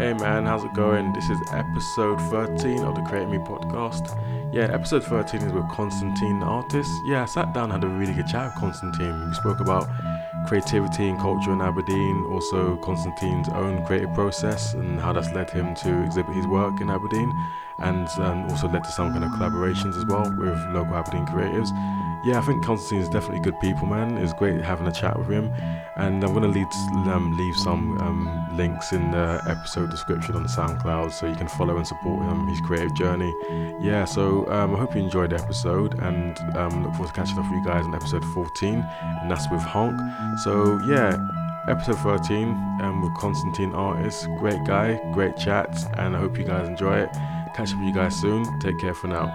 Hey man, how's it going? This is episode 13 of the Create Me podcast. Yeah, episode 13 is with Constantine, the artist. Yeah, I sat down and had a really good chat with Constantine. We spoke about creativity and culture in Aberdeen, also Constantine's own creative process and how that's led him to exhibit his work in Aberdeen, and um, also led to some kind of collaborations as well with local Aberdeen creatives. Yeah, I think Constantine's definitely good people, man. It's great having a chat with him, and I'm gonna leave um, leave some um, links in the episode description on the SoundCloud so you can follow and support him his creative journey. Yeah, so um, I hope you enjoyed the episode, and um, look forward to catching up with you guys in episode 14, and that's with Honk. So yeah, episode 13 um, with Constantine Artist. Great guy, great chat, and I hope you guys enjoy it. Catch up with you guys soon. Take care for now.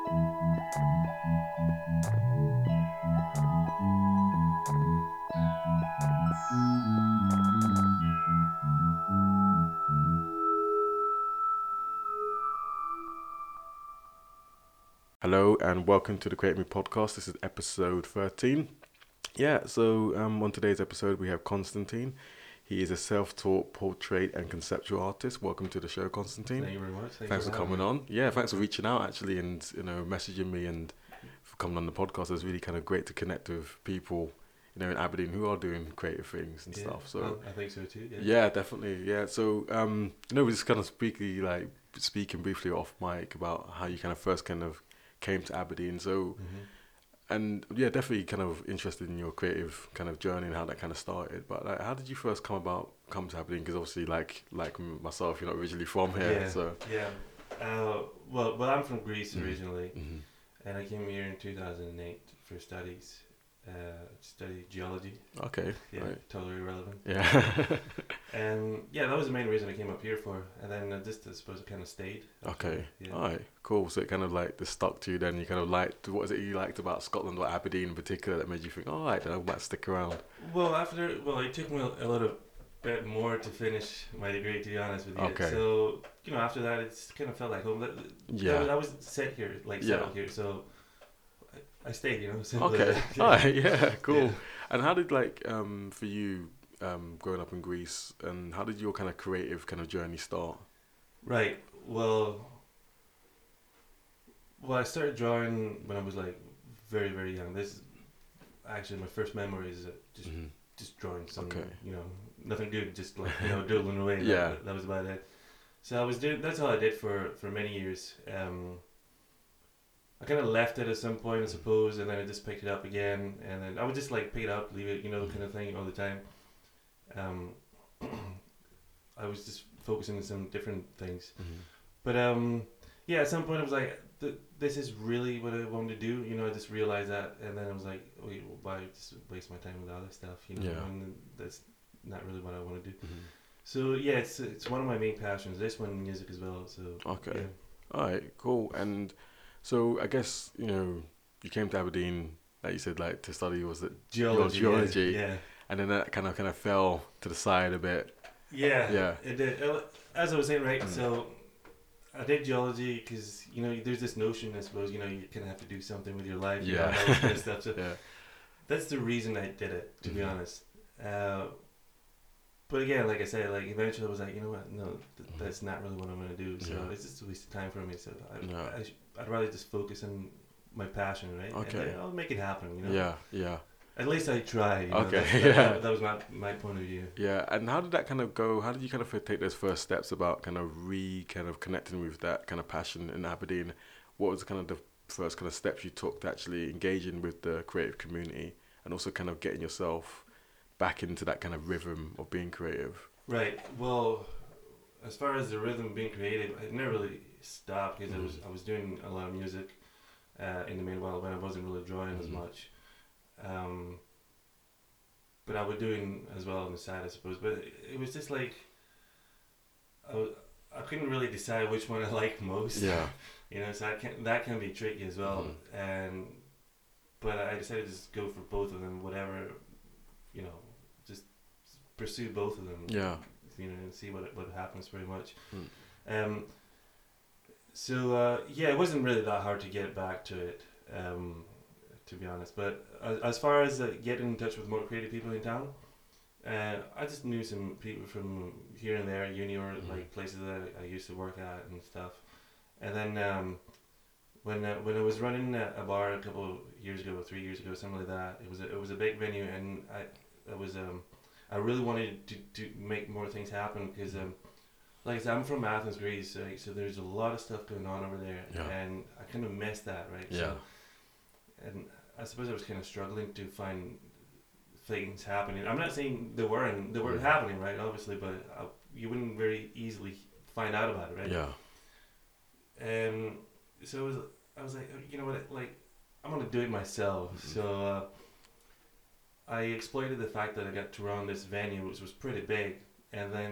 Hello and welcome to the Create Me podcast. This is episode 13. Yeah, so um, on today's episode, we have Constantine. He is a self taught portrait and conceptual artist. Welcome to the show, Constantine. Thank you very much. Thank thanks for coming on. Yeah, thanks for reaching out actually and you know messaging me and for coming on the podcast. It's really kind of great to connect with people you know in Aberdeen who are doing creative things and Yeah, stuff. So well, I think so too. Yeah. yeah, definitely. Yeah. So, um, you know, we just kind of speaking like speaking briefly off mic about how you kind of first kind of came to Aberdeen. So, Mhm. And yeah, definitely kind of interested in your creative kind of journey and how that kind of started. But like, how did you first come about come to Aberdeen? Because obviously, like like myself, you're not originally from here. Yeah. So, Yeah. Uh, well, well, I'm from Greece Mhm. originally, hmm and I came here in 2008 for studies. Uh, study geology. okay, Yeah, right, totally irrelevant. yeah, And yeah, that was the main reason I came up here for. And then uh, just I suppose kind of stayed. after okay, Yeah. all right, cool. So it kind of like just stuck to you. Then you kind of liked what is it you liked about Scotland or Aberdeen in particular that made you think, all right, then I might stick around. Well, after well, it took me a little bit more to finish my degree, to be honest with you. Okay. So you know, after that, it's kind of felt like home. That- Yeah. I was, was set here, like Yeah. settled here, so I, stayed. You know. simply. Okay. Yeah. All right. Yeah. Cool. Yeah. And how did like um for you um growing up in Greece and how did your kind of creative kind of journey start? Right. Well. Well, I started drawing when I was like very, very young. This is actually my first memory is uh, just Mhm. just drawing something. Okay. you know, nothing good, just like you know, doodling away. That- Yeah. That, was about it. So I was doing. That's all I did for for many years. Um. I kind of left it at some point, I suppose, and then I just picked it up again, and then I would just like pick it up, leave it, you know, kind of thing all the time. Um. I was just focusing on some different things. But um, yeah, at some point I was like, this is really what I want to do. You know, I just realized that, and then I was like, wait, well, why just waste my time with other stuff? You know, Yeah. and that's not really what I want to do. Mhm. So yeah, it's it's one of my main passions. This one, music as well. So Okay. yeah. All right. Cool. And so I guess you know you came to Aberdeen, like you said, like to study was it, geology. yeah, geology. Yeah. and then that kind of kind of fell to the side a bit. Yeah. Yeah. It did. Uh, As I was saying, right. Mm. So. I did geology because you know there's this notion I suppose you know you kind of have to do something with your life you know, Yeah. all this kind of stuff. So Yeah. that's the reason I did it, to be Mhm. honest. Uh, but again, like I said, like eventually I was like, you know what? No, th- Mhm. that's not really what I'm gonna do. So Yeah. it's just a waste of time for me. So I, Yeah. I sh- I'd rather just focus on my passion, right? And Okay. I'll make it happen. You know. Yeah. Yeah. At least I try. You know? Okay, That's- yeah. That, that was my my point of view. Yeah, and how did that kind of go? How did you kind of take those first steps about kind of re kind of connecting with that kind of passion in Aberdeen? What was kind of the first kind of steps you took to actually engaging with the creative community and also kind of getting yourself back into that kind of rhythm of being creative? Right. Well, as far as the rhythm being creative, I never really stopped because I was Mhm. I was doing a lot of music uh, in the meanwhile when I wasn't really drawing as Mhm. much. Um, but I was doing as well on the side, I suppose. But it, it was just like I I couldn't really decide which one I liked most. Yeah. You know, so that can that can be tricky as well. Mhm. And but I decided to just go for both of them, whatever, you know, pursue both of them. Yeah. You know, and see what what happens pretty much. Mm. Um. So uh, yeah, it wasn't really that hard to get back to it. Um, to be honest, but as, as far as uh, getting in touch with more creative people in town, uh, I just knew some people from here and there, uni or Mhm. like places that I used to work at and stuff. And then um, when uh, when I was running a, a bar a couple of years ago, three years ago, something like that, it was a, it was a big venue, and I it was um, I really wanted to, to make more things happen because um, like I said, I'm from Athens, Greece, so, so there's a lot of stuff going on over there, Yeah. and I kind of missed that, right? Yeah. So, and I suppose I was kind of struggling to find things happening. I'm not saying they weren't they weren't Mm. happening, right? Obviously, but I, you wouldn't very easily find out about it, right? Yeah. And so it was, I was like, "Oh, you know what, like, I'm gonna do it myself. Mhm. So uh, I exploited the fact that I got to run this venue, which was pretty big, and then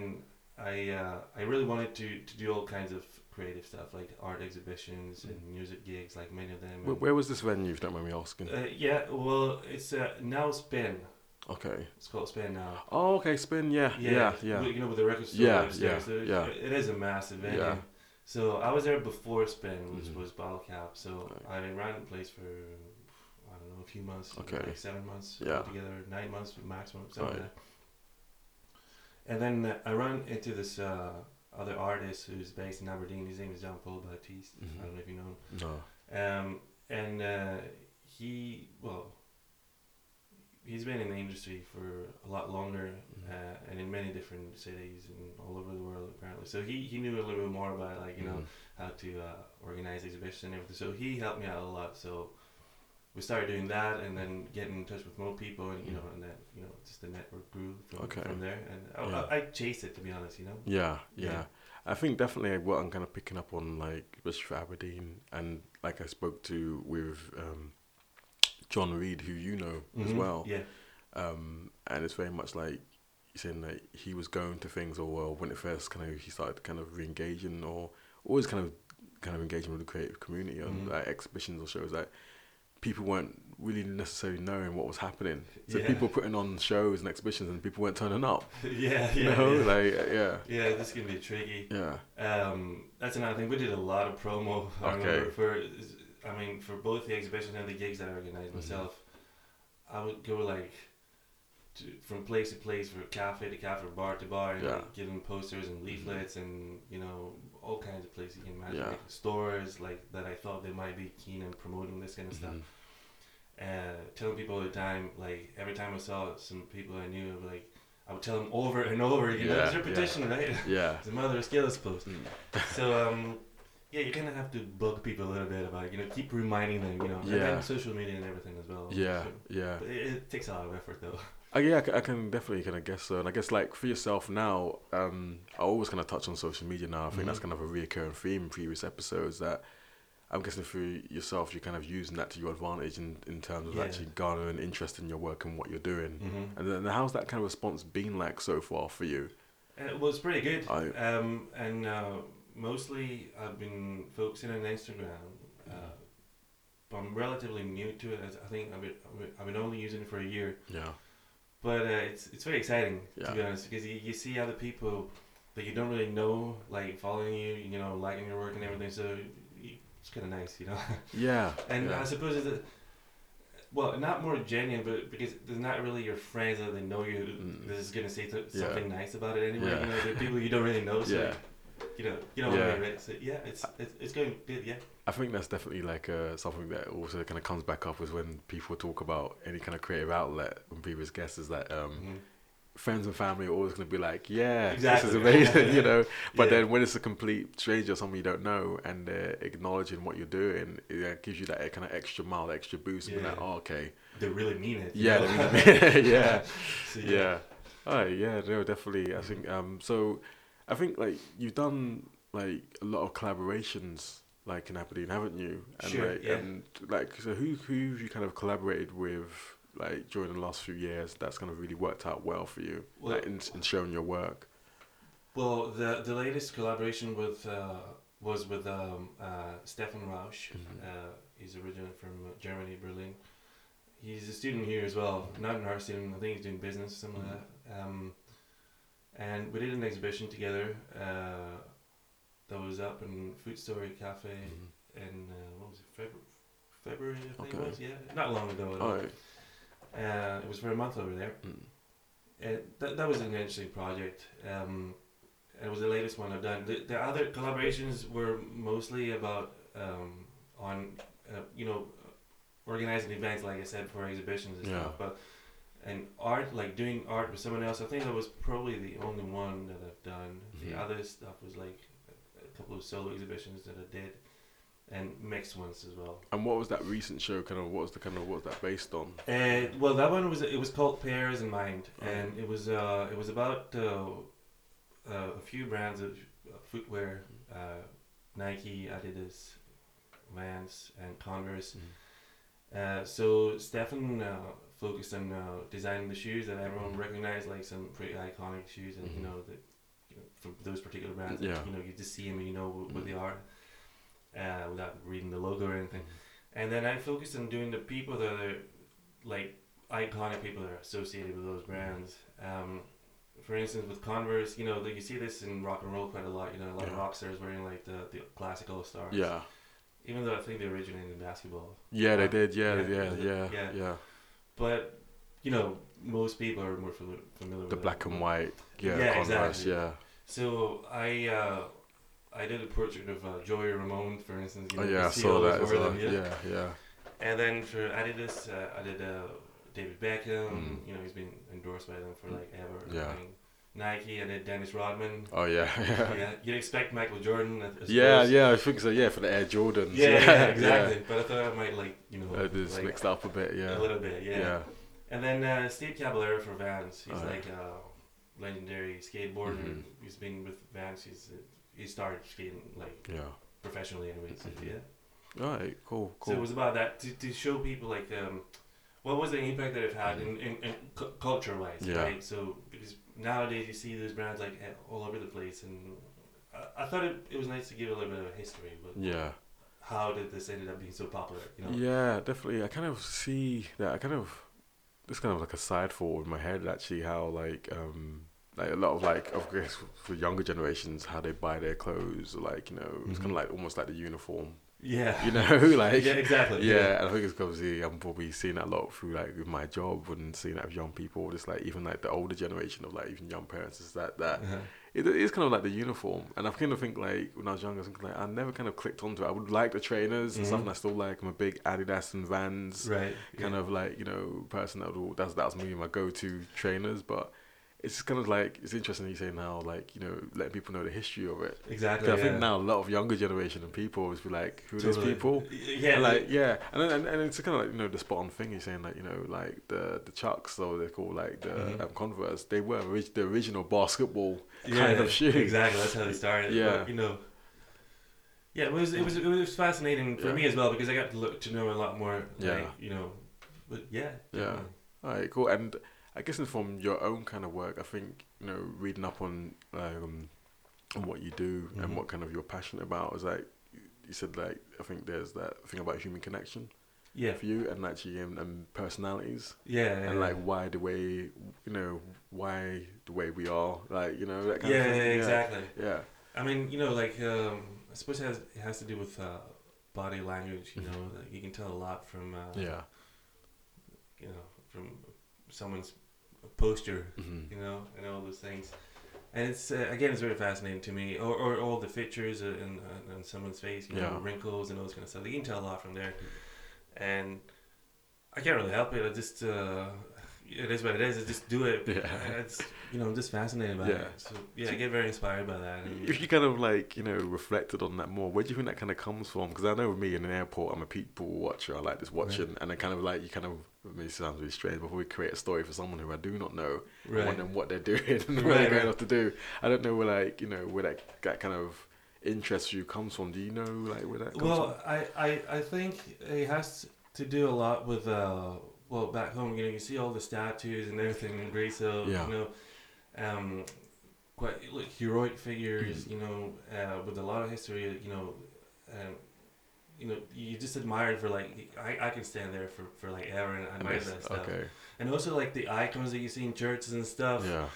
I uh, I really wanted to, to do all kinds of creative stuff, like art exhibitions and music gigs, like many of them. Where, where was this venue, if you don't mind me asking? uh, yeah, well, it's uh, now Spin. Okay. It's called Spin now. Oh, okay. Spin. Yeah. Yeah. Yeah. You know, with the record store Yeah, upstairs. yeah, so yeah. It is a massive venue. Yeah. So I was there before Spin, which Mhm. was Bottle Cap. So I ran the place for I don't know a few months, Okay. like seven months Yeah. together, nine months maximum, something Right. like that. And then I ran into this uh, other artist who's based in Aberdeen. His name is Jean Paul Baptiste. Mhm. I don't know if you know him. No. Um, and uh, he, well, he's been in the industry for a lot longer Mhm. uh, and in many different cities and all over the world apparently. So he, he knew a little bit more about like you know Mhm. how to uh, organize exhibitions and everything. So he helped me out a lot. So we started doing that and then getting in touch with more people and you know and then you know just the network grew from, Okay. from there. And I, Yeah. I, I chased it to be honest. You know. Yeah, yeah. Yeah. I think definitely what I'm kind of picking up on, like, especially for Aberdeen, and like I spoke to with um, John Reed, who you know as Mhm. well, Yeah. um, and it's very much like saying that he was going to things, or well, when it first kind of he started kind of re-engaging, or always kind of kind of engaging with the creative community on Mhm. like, exhibitions or shows that people weren't really necessarily knowing what was happening. So Yeah. people putting on shows and exhibitions, and people weren't turning up. yeah. You Yeah. know, yeah. like yeah, yeah, this can be tricky. yeah. Um, that's another thing. We did a lot of promo. I Okay. remember for, I mean, for both the exhibition and the gigs that I organized Mhm. myself, I would go like to, from place to place, from cafe to cafe, bar to bar, and Yeah. like, giving posters and leaflets and you know all kinds of places you can imagine, Yeah. like stores like that I thought they might be keen on promoting this kind of stuff. Mhm. Uh, telling people all the time, like every time I saw some people I knew, like I would tell them over and over, you know, Yeah, it's repetition, right? Yeah. It's the mother of skill, I suppose. Mm. So um, yeah, you kind of have to bug people a little bit about it, you know, keep reminding them, you know, and Yeah. then social media and everything as well. Yeah, So, yeah. it, it takes a lot of effort though. Uh, yeah, I I can definitely kind of guess so. And I guess like for yourself now, um, I always kind of touch on social media now. I think that's Mhm. kind of a reoccurring theme in previous episodes that I'm guessing for yourself, you're kind of using that to your advantage in, in terms of Yeah. actually garnering interest in your work and what you're doing. Mm-hmm. And then how's that kind of response been like so far for you? Uh, well, it's pretty good. I- Um, and uh, mostly I've been focusing on Instagram. Uh, but I'm relatively new to it. I think I've been, I've been- I've been only using it for a year. Yeah. But uh, it's it's very exciting Yeah. to be honest because you, you see other people that you don't really know like following you, you know, liking your work and everything. So it's kind of nice, you know. Yeah. and yeah. I suppose it's a, well, not more genuine, but because there's not really your friends that they know you. Mm. This is gonna say Yeah. something nice about it anyway. You know, the people you don't really know. So Yeah. You know, you know what Yeah. I mean, right? So yeah, it's it's, it's going good. Yeah. I think that's definitely like uh, something that also kind of comes back up is when people talk about any kind of creative outlet from previous guests is that um, Mhm. friends and family are always going to be like, yeah, Exactly. this is amazing, you know. But Yeah. then when it's a complete stranger, someone you don't know, and they're acknowledging what you're doing, it gives you that kind of extra mile, extra boost. And be like, oh, okay, they really mean it. yeah, know? they really- yeah, So, yeah. Oh, yeah, no, definitely. I think um, so. I think like you've done like a lot of collaborations, like in Aberdeen, haven't you? And, Sure, Like, yeah. And like, so who who have you kind of collaborated with? Like during the last few years, that's kind of really worked out well for you, Well- like in, in showing your work. Well, the the latest collaboration with uh, was with um, uh, Stefan Rausch. Mhm. Uh, he's originally from Germany, Berlin. He's a student here as well, not an art student. I think he's doing business, something like that. Um, and we did an exhibition together uh, that was up in Food Story Cafe Mhm. in uh, what was it, February? February, I think Okay. it was. Yeah, not long ago. At all. Alright. Uh, it was for a month over there. Mm. Uh, that, that was an interesting project. Um, it was the latest one I've done. The, the other collaborations were mostly about um, on uh, you know organizing events, like I said, for exhibitions and Yeah. stuff. But and art, like doing art with someone else, I think that was probably the only one that I've done. Mhm. The other stuff was like a, couple of solo exhibitions that I did, and mixed ones as well. And what was that recent show? Kind of what was the kind of what was that based on? Uh, well, that one was it was called Pairs in Mind, and it was uh, it was about uh, uh, a few brands of footwear, uh, Nike, Adidas, Vans, and Converse. Uh, so Stefan uh, focused on uh, designing the shoes that everyone recognized, like some pretty iconic shoes, and you Mhm. know the you know, from those particular brands. Yeah. You know, you just see them and you know what, what Mhm. they are, uh, without reading the logo or anything. And then I focused on doing the people that are like iconic people that are associated with those brands. Um, for instance, with Converse, you know, like you see this in rock and roll quite a lot. You know, a lot of rock stars wearing like the, the classical stars. Yeah. Even though I think they originated in basketball. Yeah, they Uh, did. Yeah, yeah, yeah, yeah, Yeah. yeah. But you know, most people are more familiar, familiar The with black it. and white. Yeah, Yeah, Converse. exactly. Yeah. So I uh, I did a portrait of uh, Joey Ramone, for instance. You Oh yeah, I saw that as well. them, Yeah, yeah. And then for Adidas, uh, I did uh, David Beckham. Mm. You know, he's been endorsed by them for like ever. Yeah. Nike, and then Dennis Rodman. Oh yeah, yeah. yeah, you'd expect Michael Jordan. Yeah, yeah, I think so. Yeah, for the Air Jordans. Yeah, yeah, yeah, exactly. But I thought I might like you know Yeah. Uh, just like, mixed up a bit. Yeah. a little bit, yeah. Yeah. And then uh, Steve Caballero for Vans. He's Oh, yeah. like a legendary skateboarder. Mhm. He's been with Vans. He's uh, he started skating like Yeah. professionally anyway. So, Mhm. yeah. All right. Cool. Cool. So it was about that to, to show people like um, what was the impact that it had in, in, in cu- culture wise, Yeah. right? So nowadays you see those brands like all over the place, and I, I thought it, it was nice to give a little bit of a history, but Yeah. how did this ended up being so popular? You know? Yeah, definitely. I kind of see that. I kind of this kind of like a side thought in my head actually. How like um like a lot of like of course for younger generations how they buy their clothes like you know it's kind Mhm. of like almost like the uniform Yeah. you know like yeah, exactly. yeah, and I think it's obviously I'm probably seeing that a lot through like with my job and seeing that with young people. Just like even like the older generation of like even young parents is that that Uh-huh. it is kind of like the uniform. And I kind of think like when I was younger, I was like I never kind of clicked onto it. I would like the trainers and stuff, Mhm. and I still like. I'm a big Adidas and Vans Right. kind yeah. of like you know person that would that's that's maybe my go-to trainers, but. It's kind of like it's interesting you say now, like you know, letting people know the history of it. exactly. 'Cause I think now a lot of younger generation of people be like, "Who are these people?" Yeah. And like yeah, and and, and it's kind of like you know the spot on thing. You're saying like you know like the the Chucks or they're called like the Mhm. um, Converse. They were orig- the original basketball yeah, kind of shoe. Exactly. That's how they started. Yeah. But, you know. Yeah, it was it was it was fascinating for Yeah. me as well because I got to look to know a lot more. Yeah. You know. But yeah. Yeah. definitely. All right, cool. And I guess from your own kind of work, I think you know reading up on um on what you do Mhm. and what kind of you're passionate about is like you said like I think there's that thing about human connection Yeah. for you and actually and, and personalities Yeah. and like why the way you know why the way we are like you know that kind yeah, of thing. exactly. Yeah. I mean, you know, like um, I suppose it has it has to do with uh, body language. You know, like, you can tell a lot from uh, Yeah. you know from someone's posture. Mhm. You know, and all those things. And it's uh, again, it's very fascinating to me. Or, or all the features in, in, in someone's face. You know, wrinkles and all this kind of stuff. You can tell a lot from there. And I can't really help it. I just uh, it is what it is. I just do it. Yeah. It's you know I'm just fascinated by Yeah. it. So yeah, I get very inspired by that. And, If you kind of like, you know, reflected on that more, where do you think that kind of comes from? Because I know with me in an airport, I'm a people watcher. I like this watching, and I kind of like you kind of. It sounds really strange. Before we create a story for someone who I do not know, right. wondering what they're doing and what Right, they're going right. off to do. I don't know where like you know where that that kind of interest for you comes from. Do you know like where that comes from? Well, I, I, I think it has to do a lot with uh well back home you know you see all the statues and everything in Greece so Yeah. you know um quite like heroic figures, you know, uh, with a lot of history, you know, um, you know, you just admire it for like I, I can stand there for, for like ever and admire that stuff. okay. And also like the icons that you see in churches and stuff. Yeah.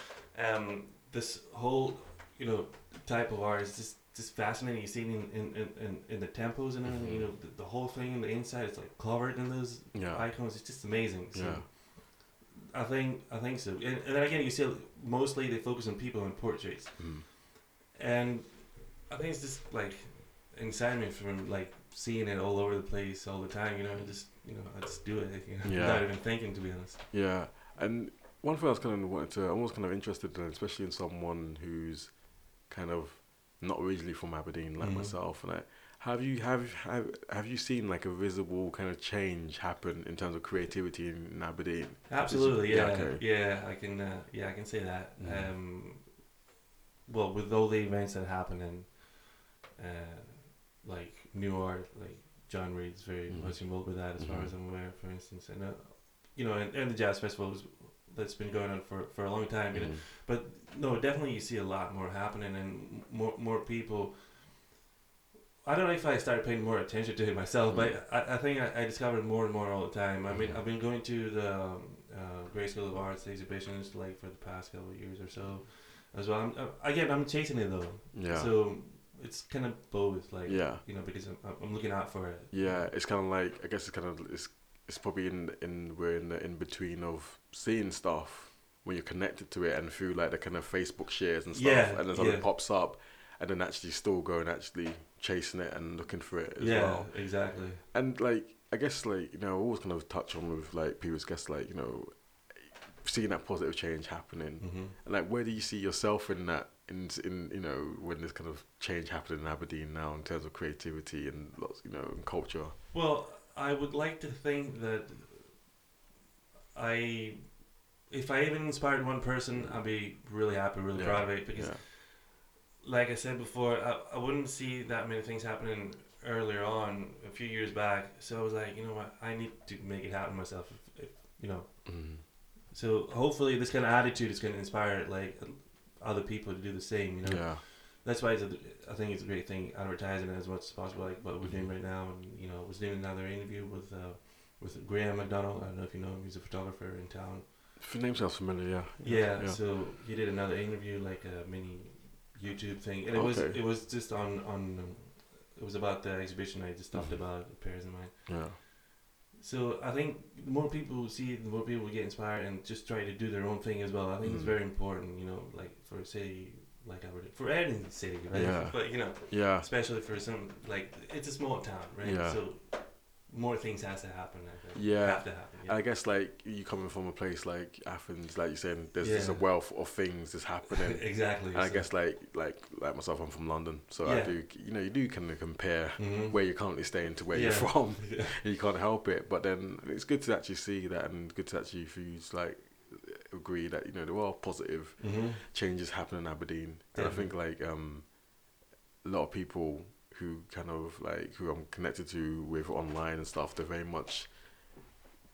Um, this whole you know type of art is just just fascinating. You see it in in, in, in, the temples and everything. Mhm. You know, the, the whole thing in the inside is like covered in those Yeah. icons. It's just amazing. So Yeah. I think I think so. And, and then again, you see mostly they focus on people and portraits, Mm. and I think it's just like inside me from like seeing it all over the place all the time. You know, and just you know, I just do it. You know, Yeah. without even thinking, to be honest. Yeah, and one thing I was kind of wanted to, I'm almost kind of interested in, especially in someone who's kind of not originally from Aberdeen like Mhm. myself, and I, have you have have have you seen like a visible kind of change happen in terms of creativity in, in Aberdeen? Absolutely, Yeah, yeah, okay. yeah. I can, uh, yeah, I can say that. Mhm. Um, well, with all the events that happen and uh, like Nuart, like John Reed's very Mhm. much involved with that, as far Mhm. as I'm aware, for instance, and uh, you know, and, and the jazz festivals that's been going on for, for a long time. You know, Mm. but no, definitely you see a lot more happening and more more people. I don't know if I started paying more attention to it myself, but I, I think I, I discovered more and more all the time. I mean, Mhm. I've been going to the um, uh, Gray's School of Arts exhibitions like for the past couple of years or so, as well. I'm, uh, again, I'm chasing it though, Yeah, so it's kind of both, like yeah, you know, because I'm, I'm looking out for it. yeah. It's kind of like I guess it's kind of it's it's probably in in we're in the in between of seeing stuff when you're connected to it and through like the kind of Facebook shares and stuff, Yeah, and then something yeah. pops up, and then actually still going actually chasing it and looking for it as yeah, well. exactly. And like I guess like you know I always kind of touch on with like previous guests like you know seeing that positive change happening hmm and like where do you see yourself in that in in you know when this kind of change happening in Aberdeen now in terms of creativity and lots you know and culture. Well, I would like to think that I, if I even inspired one person, I'd be really happy, really Yeah, proud of it. Because, Yeah. like I said before, I, I wouldn't see that many things happening earlier on, a few years back. So I was like, you know what, I need to make it happen myself. If, if, you know, Mm. so hopefully this kind of attitude is going to inspire like other people to do the same. You know, Yeah. That's why it's a, I think it's a great thing advertising as much as possible, like what we're doing right now. And you know, I was doing another interview with uh, with Graham McDonald. I don't know if you know him. He's a photographer in town. If your name sounds familiar, yeah. Yeah. yeah. So he did another interview, like a mini YouTube thing, and it was it was just on on. Um, it was about the exhibition I just talked Mhm. about, Pairs of Mine. Yeah. So I think the more people see it, the more people get inspired and just try to do their own thing as well. I think it's Mm. very important, you know, like for a city I would for any city, right? Yeah. But you know, Yeah. especially for some like it's a small town, right? Yeah. So more things has to happen. I think. Yeah. Have to happen. Yeah. I guess like you coming from a place like Athens, like you're saying, there's just a wealth of things that's happening. exactly. And I guess like like like myself, I'm from London, so I Yeah. do you know you do kind of compare Mhm. where you're currently staying to where Yeah. you're from. Yeah. you can't help it. But then it's good to actually see that, and good to actually for you to like agree that you know there are positive Mhm. changes happening in Aberdeen, and I think like um a lot of people who kind of like who I'm connected to with online and stuff, they're very much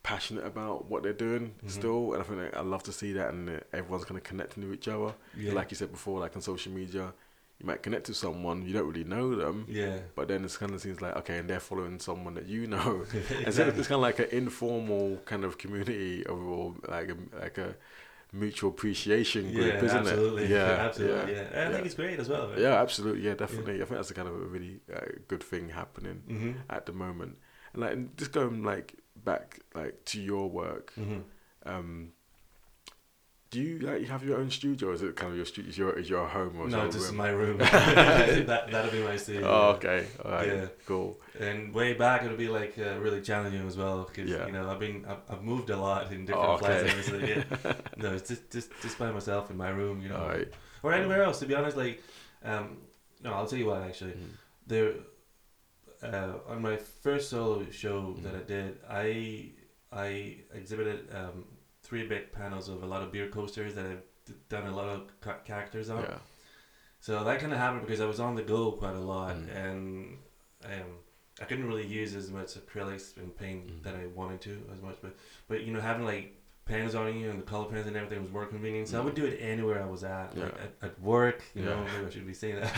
passionate about what they're doing Mhm. still, and I think like, I love to see that, and everyone's kind of connecting to each other. Yeah. Like you said before, like on social media, you might connect to someone you don't really know them, yeah. but then it's kind of seems like okay, and they're following someone that you know. And so exactly. it's kind of like an informal kind of community overall, like a like a mutual appreciation group, yeah, isn't absolutely. it? Yeah, absolutely. Yeah. Absolutely. Yeah, I yeah. think it's great as well. Right? Yeah, absolutely. Yeah, definitely. I think that's a kind of a really uh, good thing happening Mhm. at the moment. And like and just going like back like to your work, Mhm. um, do you like have your own studio? Or is it kind of your studio? Is your is your home or is No, just room? my room. that that'll be my studio. Oh, okay. All right. Yeah. Cool. And way back, it'll be like uh, really challenging as well because Yeah. you know I've been I've, I've moved a lot in different Oh, okay. everything, yeah. No, it's just just just by myself in my room, you know, All right. or anywhere else. To be honest, like, um, no, I'll tell you what. Actually, Mm. there, uh, on my first solo show that Mhm. I did, I I exhibited um, three big panels of a lot of beer coasters that I've d- done a lot of characters on. Yeah. So that kind of happened because I was on the go quite a lot, Mm. and um, I couldn't really use as much acrylics and paint Mm. that I wanted to as much. But but you know having like pens on you and the color pens and everything was more convenient. So I Mm. would do it anywhere I was at, Yeah. like at, at work. You know, maybe I should be saying that.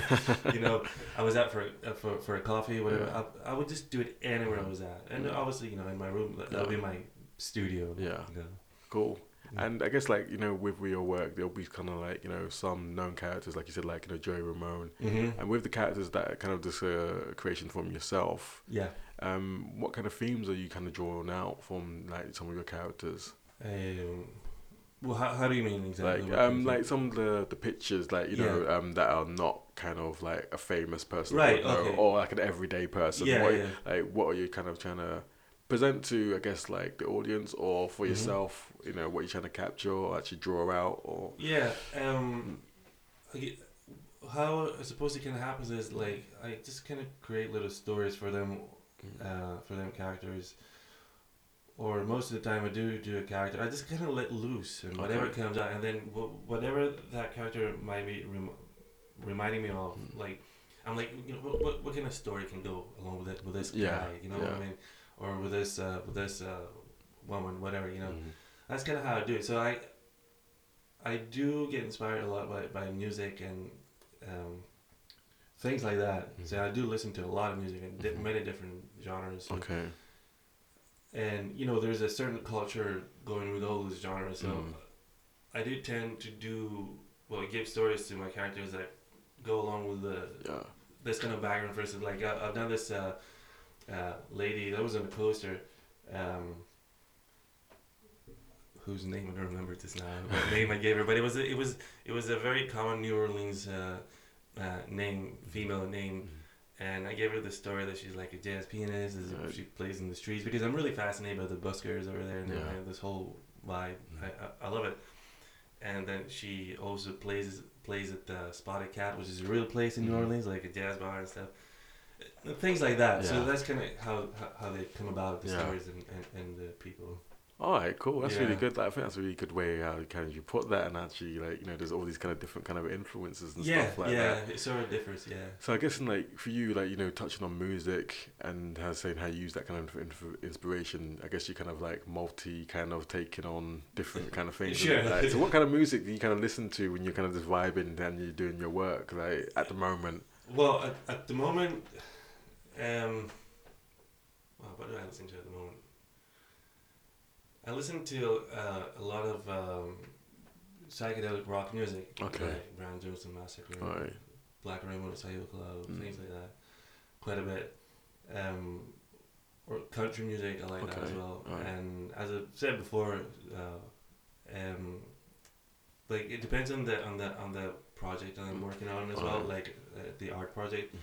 you know, I was out for uh, for for a coffee, whatever. Yeah. I, I would just do it anywhere I was at, and Yeah. obviously, you know, in my room, that, that would be my studio. Yeah. You know. Cool. Yeah. And I guess like you know with your work there'll be kind of like you know some known characters like you said like you know Joey Ramone Mm-hmm. and with the characters that are kind of this uh, creation from yourself Yeah. um what kind of themes are you kind of drawing out from like some of your characters Um, well, how, how do you mean exactly? like um like some of the the pictures like you know um that are not kind of like a famous person Right, or, okay. or like an everyday person Yeah, what, yeah. like what are you kind of trying to present to I guess like the audience or for Mhm. yourself you know what you're trying to capture or actually draw out or Yeah. Um, how I suppose it kind of happens is like I just kind of create little stories for them, uh, for them characters. Or most of the time I do do a character. I just kind of let loose and whatever Okay. comes out, and then wh- whatever that character might be rem- reminding me of, Mm. like I'm like, you know, what, what, what kind of story can go along with it with this Yeah, guy, you know what. I mean, or with this uh, with this uh, woman, whatever, you know Mhm. that's kind of how I do it. So I, I do get inspired a lot by, by music and um, things like that. Mhm. So I do listen to a lot of music and di- Mhm. many different genres. So- okay And you know, there's a certain culture going with all those genres. So Mm. I do tend to do well, give stories to my characters that go along with the yeah this kind of background versus like I, I've done this uh, uh, lady that was on the poster um, whose name I don't remember this now what name I gave her but it was a, it was it was a very common New Orleans uh, uh, name female name and I gave her the story that she's like a jazz pianist is Right. she plays in the streets because I'm really fascinated by the buskers over there and Yeah. this whole vibe I, I, I love it and then she also plays plays at the Spotted Cat, which is a real place in New Mhm. Orleans, like a jazz bar and stuff. Uh, Things like that. So that's kind of how, how they come about the Yeah. stories and, and, and the people. All right, cool. That's really good. Like, I think that's a really good way how kind of you put that, and actually, like you know, there's all these kind of different kind of influences and yeah, stuff like yeah, that. it sort of differs. Yeah. So I guess, in, like for you, like you know, touching on music and how saying how you use that kind of inf- inspiration. I guess you kind of like multi, kind of taking on different kind of things. Sure. Like, so what kind of music do you kind of listen to when you're kind of just vibing and you're doing your work, like at the moment? Well, at, at the moment, um, well, what do I listen to at the moment? I listen to uh, a lot of um, psychedelic rock music. Okay. Like Brian Jonestown Massacre. Right. Black Rebel Motorcycle Club, Mm. things like that. Quite a bit. Um, or country music, I like that as well. alright. And as I said before, uh, um, like it depends on the on the on the project that I'm working on as well, like uh, the art project.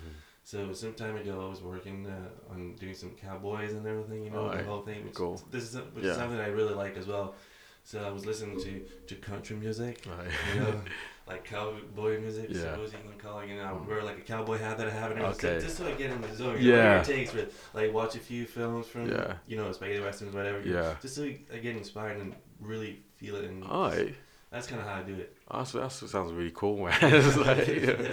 So some time ago, I was working uh, on doing some cowboys and everything, you know, Alright, the whole thing. Which, cool. This is which Yeah. is something I really like as well. So I was listening to to country music Right. you know, like cowboy music, Yeah. suppose you can call it. You know, I would wear like a cowboy hat that I have, and Okay. just so I get in the zone. You Yeah. it takes for like watch a few films from Yeah. you know spaghetti westerns, whatever. Yeah. Just so I get inspired and really feel it, and All right. That's kind of how I do it. That's, that sounds really cool, man. it's like, Yeah.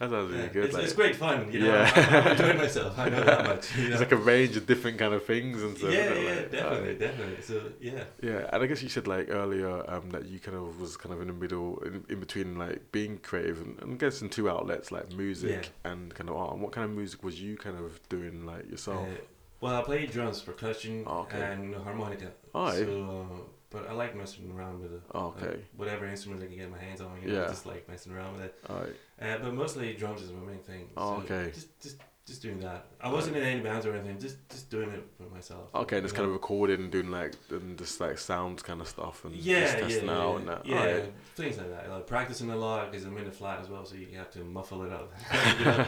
That sounds really Yeah. good. It's, like, it's great fun. You know, Yeah. I'm, I'm enjoying myself. I know that much. You know? It's like a range of different kind of things and stuff. yeah, yeah, Like, definitely, alright. definitely. So yeah, Yeah, and I guess you said like earlier um, that you kind of was kind of in the middle, in, in between like being creative and, and I guess in two outlets like music and kind of art. And what kind of music was you kind of doing like yourself? Uh, well, I play drums, percussion, Oh, okay. and harmonica. Alright. So, uh, but I like messing around with it. Oh, okay. whatever instrument I can get my hands on, you know, Yeah. just like messing around with it. All right. Uh, but mostly drums is my main thing. Oh, so okay. Just, just, just doing that. I wasn't in any bands or anything. Just, just doing it for myself. Okay, just you kind of recording and doing like and just like sounds kind of stuff and Yeah, just testing yeah, out yeah, and that. yeah, Alright. things like that. Like practicing a lot because I'm in the flat as well, so you have to muffle it up. know?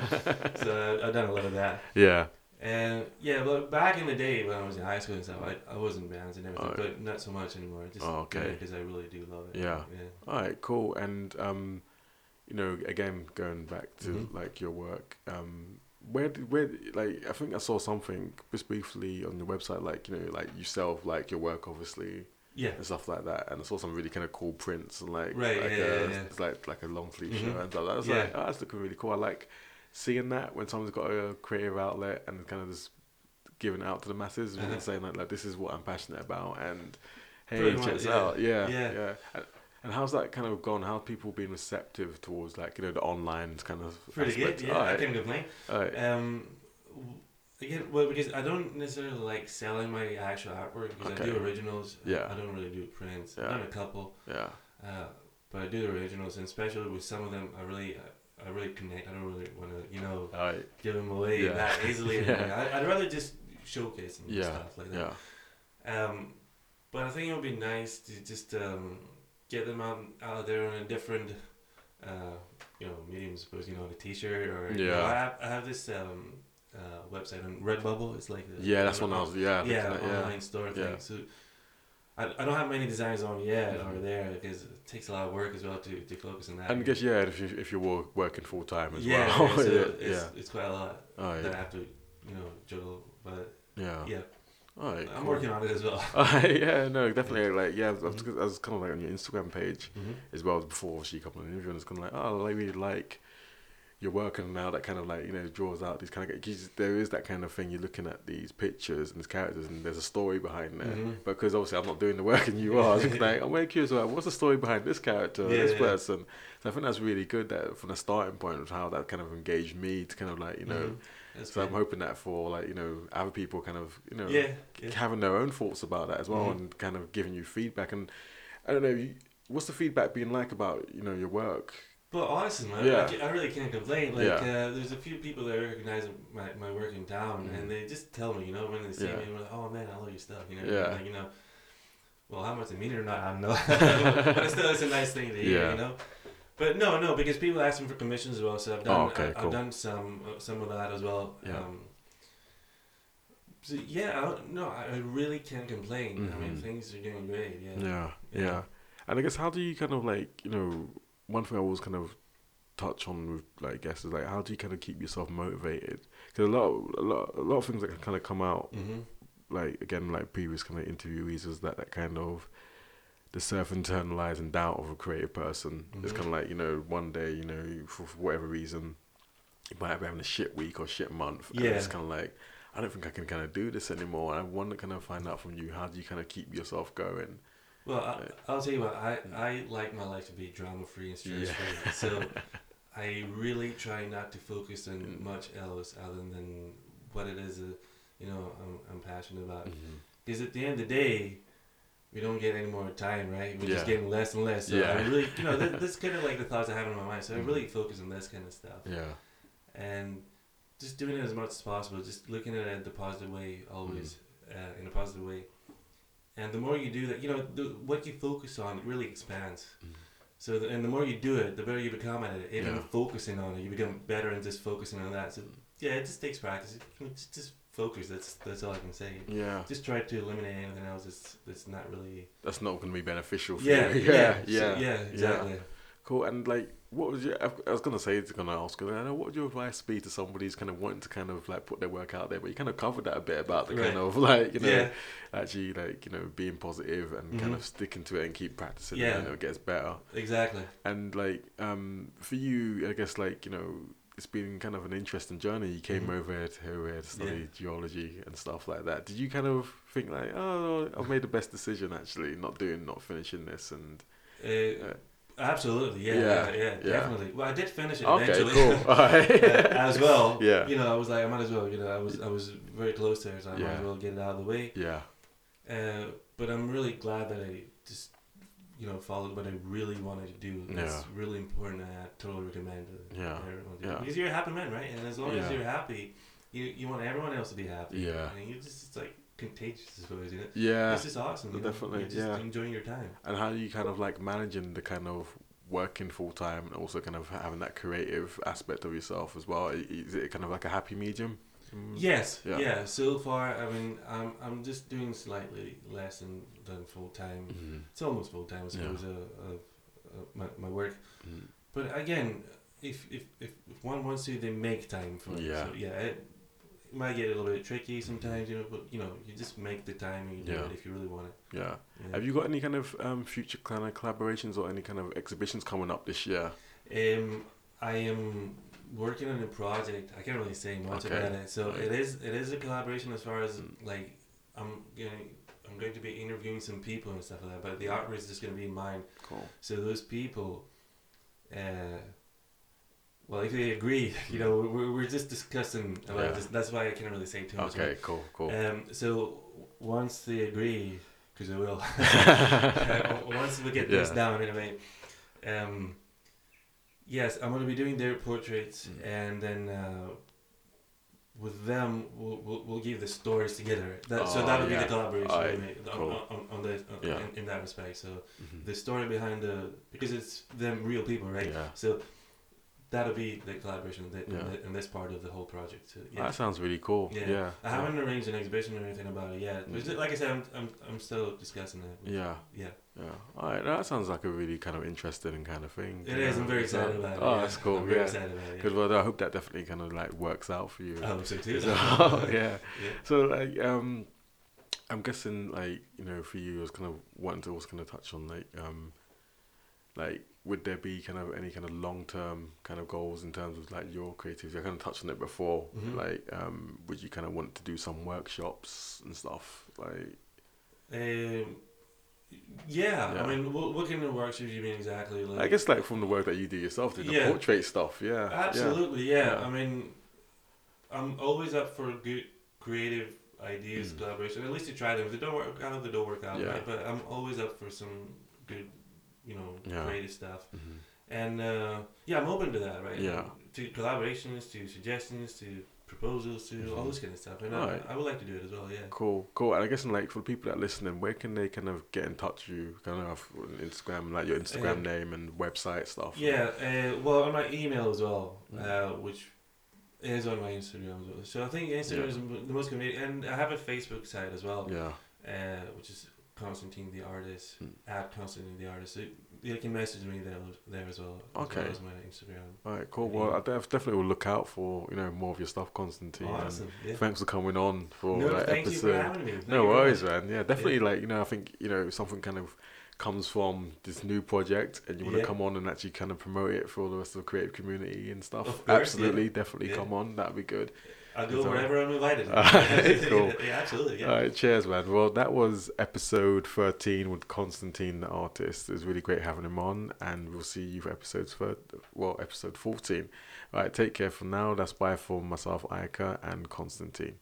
So I've done a lot of that. Yeah. And yeah, but back in the day when I was in high school and stuff, I, I was in bands and everything, but not so much anymore. Just Oh, okay. because I really do love it. Yeah. Yeah. All right, cool. And um, you know, again, going back to Mhm. like your work, um, where did where like I think I saw something just briefly on your website, like you know, like you sell like your work, obviously, Yeah. and stuff like that. And I saw some really kind of cool prints and like Right, like yeah, a, yeah, yeah. It's like like a long sleeve Mhm. shirt and stuff. I was Yeah. like, oh, that's looking really cool. I like seeing that when someone's got a creative outlet and kind of just giving out to the masses Uh-huh. and saying like, like this is what I'm passionate about and hey, check this yeah. out. Yeah, Yeah. yeah. And, and how's that kind of gone? How have people been receptive towards like you know the online kind of Pretty aspect? good. Yeah, I can't complain. alright. Um, w- again, well, because I don't necessarily like selling my actual artwork because I do originals. Yeah. I don't really do prints. Yeah. I've done a couple, yeah, uh, but I do the originals, and especially with some of them, I really, I really connect. I don't really want to, you know, give them away Yeah. that easily. Yeah. I, I'd rather just showcase them and Yeah, stuff like that. yeah, Um, but I think it would be nice to just um, get them out out there on a different, uh, you know, medium. Suppose you know, a T-shirt or you know, Yeah. I have I have this um, uh, website on Redbubble. It's like the, yeah. That's one I was. Yeah, yeah online store Yeah. thing. So I, I don't have many designs on yet Mhm. or there because it takes a lot of work as well to, to focus on that. And I guess yeah, if you if you're working full time as yeah, well. so yeah, it's, yeah. it's quite a lot Oh that I have to you know juggle. But yeah. yeah, Alright, I'm cool. working on it as well. yeah, no, definitely. Like, yeah, I was, Mhm. I was kind of like on your Instagram page hmm as well before she come on the interview, and it's kind of like, oh, I really like your work, and now that kind of like you know draws out these kind of there is that kind of thing. You're looking at these pictures and these characters, and there's a story behind there. Mhm. Because obviously I'm not doing the work, and you are. So like I'm very curious about what's the story behind this character, Yeah, this person. So I think that's really good that from the starting point of how that kind of engaged me to kind of like you know. Mhm. That's So I'm hoping that for like you know other people kind of you know yeah, yeah. having their own thoughts about that as well Mhm. and kind of giving you feedback and I don't know what's the feedback being like about you know your work But honestly, man, Yeah. I, I really can't complain. Like, Yeah. uh, there's a few people that recognize my, my work in town, Mhm. and they just tell me, you know, when they see Yeah. me, like, "Oh man, I love your stuff," you know. Yeah. Like, you know, well, how much they mean it or not, I don't know. but still, it's a nice thing to hear, you know. But no, no, because people ask me for commissions as well, so I've done, Oh, okay, I, cool. have done some uh, some of that as well. Yeah. Um, so yeah, I no, I really can't complain. I mean, Mhm. things are doing great. Yeah. yeah, yeah Yeah. and I guess how do you kind of like you know one thing I always kind of touch on with like guests is like how do you kind of keep yourself motivated because a lot a lot a lot of things that can kind of come out Mm-hmm. like again like previous kind of interviewees is that that kind of the self internalizing doubt of a creative person. It's Mhm. kind of like you know one day you know for, for whatever reason you might be having a shit week or shit month. And it's kind of like I don't think I can kind of do this anymore. And I want to kind of find out from you how do you kind of keep yourself going. Well, I, I'll tell you what. I, I like my life to be drama free and stress free. So I really try not to focus on Mm. much else other than what it is, uh, you know, I'm, I'm passionate about. Because at the end of the day, we don't get any more time, right? We're Yeah. just getting less and less. So Yeah. I really, you know, that, that's kind of like the thoughts I have in my mind. So I really focus on this kind of stuff Yeah. and just doing it as much as possible. Just looking at it the positive way always, Mm. uh, in a positive way. And the more you do that, you know, the, what you focus on it really expands. Mhm. So, the, and the more you do it, the better you become at it. Even Yeah. focusing on it, you become better in just focusing on that. So, yeah, it just takes practice. Just, just focus. That's that's all I can say. Yeah. Just try to eliminate anything else that's that's not really. That's not going to be beneficial for Yeah, you. yeah, yeah. so- Yeah. yeah, exactly. Cool. And like, what was your? I was gonna say, it's gonna ask. I know what would your advice be to somebody who's kind of wanting to kind of like put their work out there, but you kind of covered that a bit about the kind of like you know Yeah. actually like you know being positive and kind Mhm. of sticking to it and keep practicing. Yeah. and, it gets better. Exactly. And like um for you, I guess like you know it's been kind of an interesting journey. You came Mhm. over to here to study Yeah. geology and stuff like that. Did you kind of think like, oh, I've made the best decision actually, not doing, not finishing this, and Uh, absolutely. Yeah. Yeah, Yeah. Yeah. Definitely. Well, I did finish it okay, eventually. cool, uh, as well. Yeah. You know, I was like, I might as well. You know, I was I was very close to it, so I might as well get it out of the way. yeah, Uh, but I'm really glad that I just, you know, followed what I really wanted to do. It's Yeah. really important. I totally recommend it. Yeah, yeah. Because you're a happy man, right? And as long Yeah. as you're happy, you you want everyone else to be happy. Yeah. And you just it's like contagious, I suppose. You know. yeah. It's just awesome. Definitely, yeah. enjoying your time. And how do you kind of like managing the kind of working full time and also kind of having that creative aspect of yourself as well? Is it kind of like a happy medium? Mm. Yes. Yeah. Yeah. So far, I mean, I'm I'm just doing slightly less than, than full time. Mhm. It's almost full time, I Yeah. suppose. Uh, uh, uh, my my work. Mhm. But again, if if if, if one wants to, they make time for it. Yeah. So yeah, it, it might get a little bit tricky sometimes, you know. But you know, you just make the time and you do Yeah. it if you really want it. Yeah. Yeah. Have you got any kind of um, future kind of collaborations or any kind of exhibitions coming up this year? Um, I am working on a project. I can't really say much Okay. about it. So Right. it is it is a collaboration as far as Mm. like I'm getting I'm going to be interviewing some people and stuff like that. But the artwork is just going to be mine. Cool. So those people, uh, well, if they agree, you know, we're, we're just discussing about Yeah. this. That's why I can't really say too much. Okay, cool, cool. Um, so once they agree, because they will, uh, once we get this Yeah. down anyway, um, yes, I'm going to be doing their portraits, Mm. and then uh, with them, we'll, we'll, we'll give the stories together. That, so Oh, that'll yeah. be the collaboration Alright, we make on, cool. on, on, the, on Yeah. in, in that respect. So Mhm. the story behind the because it's them real people, right? Yeah. So that'll be the collaboration in, the, Yeah. in, the, in this part of the whole project. So, yeah. That sounds really cool. Yeah. Yeah. I haven't arranged an exhibition or anything about it yet. But Mm. like I said, I'm, I'm, I'm still discussing it. Yeah. Yeah. Yeah. All right. That sounds like a really kind of interesting kind of thing. It is. know, I'm very so- excited about it. Oh, yeah. that's cool. I'm very yeah. excited about it. Good. Well, I hope that definitely kind of like works out for you. I hope so too. So, yeah. Yeah. So like um, I'm guessing like you know for you, I was kind of wanting to also kind of touch on like um, like would there be kind of any kind of long term kind of goals in terms of like your creativity? I kind of touched on it before. Mhm. Like um, would you kind of want to do some workshops and stuff? Like Um, yeah, Yeah. I mean, what, what kind of workshops do you mean exactly? Like, I guess like from the work that you do yourself, the Yeah. portrait stuff. Yeah. yeah. Absolutely, yeah. Yeah. I mean, I'm always up for good creative ideas, Mm. collaboration. At least you try them. If they don't work out, they don't work out. Yeah. Right? But I'm always up for some good, you know, Yeah. creative stuff. Mhm. And uh, yeah, I'm open to that, right? Yeah. To collaborations, to suggestions, to proposals, to all Mhm. this kind of stuff. And Alright. I, I would like to do it as well. Yeah. Cool, cool. And I guess like for the people that are listening, where can they kind of get in touch with you? Kind of on Instagram, like your Instagram Um, name and website stuff. Yeah, uh, well, on my email as well, Mm. uh, which is on my Instagram as well. So I think Instagram Yeah. is the most convenient, and I have a Facebook site as well, Yeah. uh, which is Constantine the Artist Mm. at Constantine the Artist. So you can message me there there as well. As Okay. well as my Instagram. All right, cool. Well, I def- definitely will look out for you know more of your stuff, Constantine. awesome. Yeah. Thanks for coming on for no, that thank episode. you for having me. Thank no worries, man. Yeah, definitely. Like you know, I think you know something kind of comes from this new project, and you want to come on and actually kind of promote it for all the rest of the creative community and stuff. Course, Absolutely, yeah. definitely Yeah. come on. That'd be good. I'll go wherever I'm invited. Cool. yeah, absolutely. Yeah. All right, cheers, man. Well, that was episode 13 with Constantine, the artist. It was really great having him on, and we'll see you for episodes for well, episode 14. All right, take care for now. That's bye for myself, Ayaka, and Constantine.